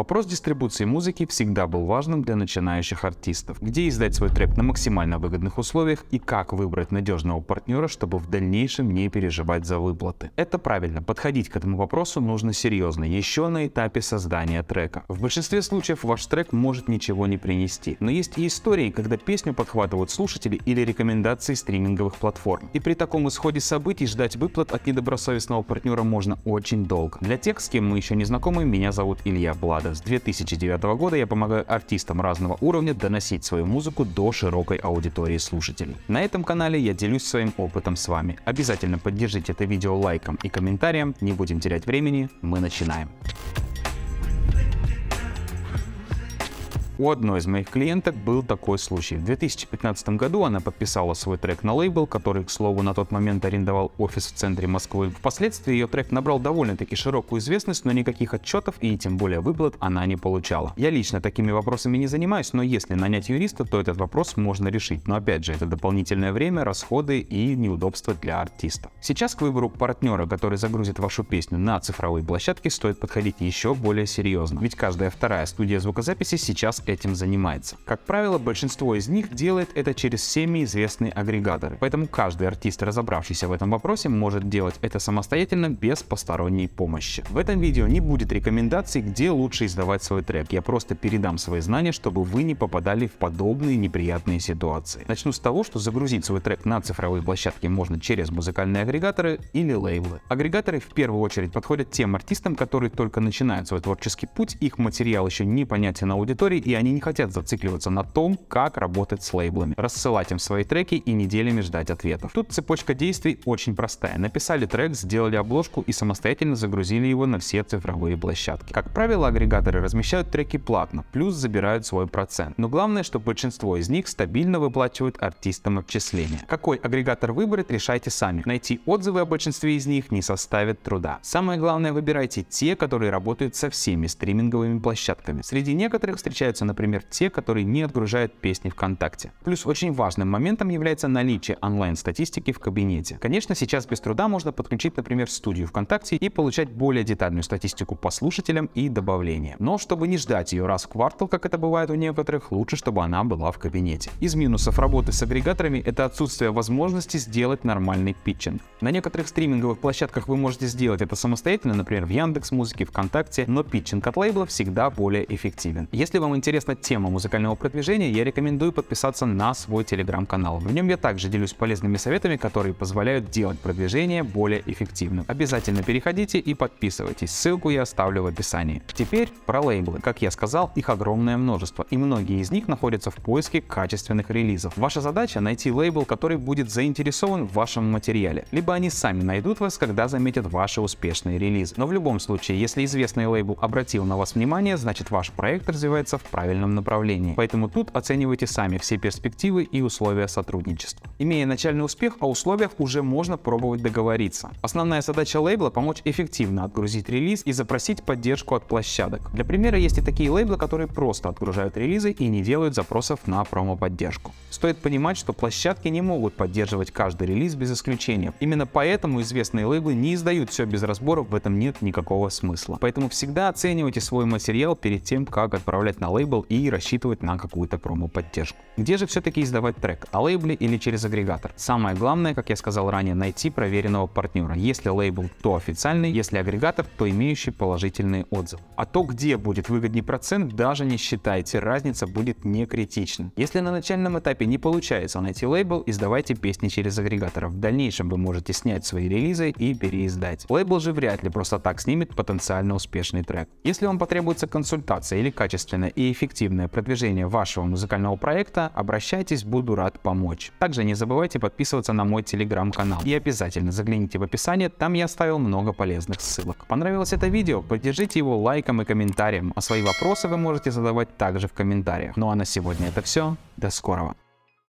Вопрос дистрибуции музыки всегда был важным для начинающих артистов. Где издать свой трек на максимально выгодных условиях и как выбрать надежного партнера, чтобы в дальнейшем не переживать за выплаты. Это правильно, подходить к этому вопросу нужно серьезно, еще на этапе создания трека. В большинстве случаев ваш трек может ничего не принести, но есть и истории, когда песню подхватывают слушатели или рекомендации стриминговых платформ. И при таком исходе событий ждать выплат от недобросовестного партнера можно очень долго. Для тех, с кем мы еще не знакомы, меня зовут Илья Блада. С 2009 года я помогаю артистам разного уровня доносить свою музыку до широкой аудитории слушателей. На этом канале я делюсь своим опытом с вами. Обязательно поддержите это видео лайком и комментарием. Не будем терять времени, мы начинаем. У одной из моих клиенток был такой случай. В 2015 году она подписала свой трек на лейбл, который, к слову, на тот момент арендовал офис в центре Москвы. Впоследствии ее трек набрал довольно-таки широкую известность, но никаких отчетов и тем более выплат она не получала. Я лично такими вопросами не занимаюсь, но если нанять юриста, то этот вопрос можно решить. Но опять же, это дополнительное время, расходы и неудобства для артиста. Сейчас к выбору партнера, который загрузит вашу песню на цифровые площадки, стоит подходить еще более серьезно. Ведь каждая вторая студия звукозаписи сейчас этим занимается. Как правило, большинство из них делает это через всеми известные агрегаторы, поэтому каждый артист, разобравшийся в этом вопросе, может делать это самостоятельно без посторонней помощи. В этом видео не будет рекомендаций, где лучше издавать свой трек, я просто передам свои знания, чтобы вы не попадали в подобные неприятные ситуации. Начну с того, что загрузить свой трек на цифровые площадки можно через музыкальные агрегаторы или лейблы. Агрегаторы в первую очередь подходят тем артистам, которые только начинают свой творческий путь, их материал еще не понятен аудитории и они не хотят зацикливаться на том, как работать с лейблами, рассылать им свои треки и неделями ждать ответов. Тут цепочка действий очень простая. Написали трек, сделали обложку и самостоятельно загрузили его на все цифровые площадки. Как правило, агрегаторы размещают треки платно, плюс забирают свой процент. Но главное, что большинство из них стабильно выплачивают артистам отчисления. Какой агрегатор выбрать, решайте сами. Найти отзывы о большинстве из них не составит труда. Самое главное, выбирайте те, которые работают со всеми стриминговыми площадками. Среди некоторых встречаются например, те, которые не отгружают песни ВКонтакте. Плюс очень важным моментом является наличие онлайн-статистики в кабинете. Конечно, сейчас без труда можно подключить, например, студию ВКонтакте и получать более детальную статистику по слушателям и добавлениям. Но чтобы не ждать ее раз в квартал, как это бывает у некоторых, лучше, чтобы она была в кабинете. Из минусов работы с агрегаторами это отсутствие возможности сделать нормальный питчинг. На некоторых стриминговых площадках вы можете сделать это самостоятельно, например, в Яндекс Музыке, ВКонтакте, но питчинг от лейбла всегда более эффективен. Если вам интересно интересна тема музыкального продвижения, я рекомендую подписаться на свой телеграм-канал. В нем я также делюсь полезными советами, которые позволяют делать продвижение более эффективным. Обязательно переходите и подписывайтесь, ссылку я оставлю в описании. Теперь про лейблы. Как я сказал, их огромное множество, и многие из них находятся в поиске качественных релизов. Ваша задача найти лейбл, который будет заинтересован в вашем материале. Либо они сами найдут вас, когда заметят ваши успешные релизы. Но в любом случае, если известный лейбл обратил на вас внимание, значит ваш проект развивается в правильном направлении. Поэтому тут оценивайте сами все перспективы и условия сотрудничества. Имея начальный успех, о условиях уже можно пробовать договориться. Основная задача лейбла – помочь эффективно отгрузить релиз и запросить поддержку от площадок. Для примера есть и такие лейблы, которые просто отгружают релизы и не делают запросов на промо-поддержку. Стоит понимать, что площадки не могут поддерживать каждый релиз без исключения. Именно поэтому известные лейблы не издают все без разборов, в этом нет никакого смысла. Поэтому всегда оценивайте свой материал перед тем, как отправлять на лейбл и рассчитывать на какую-то промо-поддержку. Где же все-таки издавать трек? На лейбле или через агрегатор? Самое главное, как я сказал ранее, найти проверенного партнера. Если лейбл, то официальный, если агрегатор, то имеющий положительные отзывы. А то, где будет выгоднее процент, даже не считайте, разница будет не критична. Если на начальном этапе не получается найти лейбл, издавайте песни через агрегатор. В дальнейшем вы можете снять свои релизы и переиздать. Лейбл же вряд ли просто так снимет потенциально успешный трек. Если вам потребуется консультация или качественная и эффективное продвижение вашего музыкального проекта, обращайтесь, буду рад помочь. Также не забывайте подписываться на мой телеграм-канал и обязательно загляните в описание, там я оставил много полезных ссылок. Понравилось это видео? Поддержите его лайком и комментарием, а свои вопросы вы можете задавать также в комментариях. Ну а на сегодня это все, до скорого.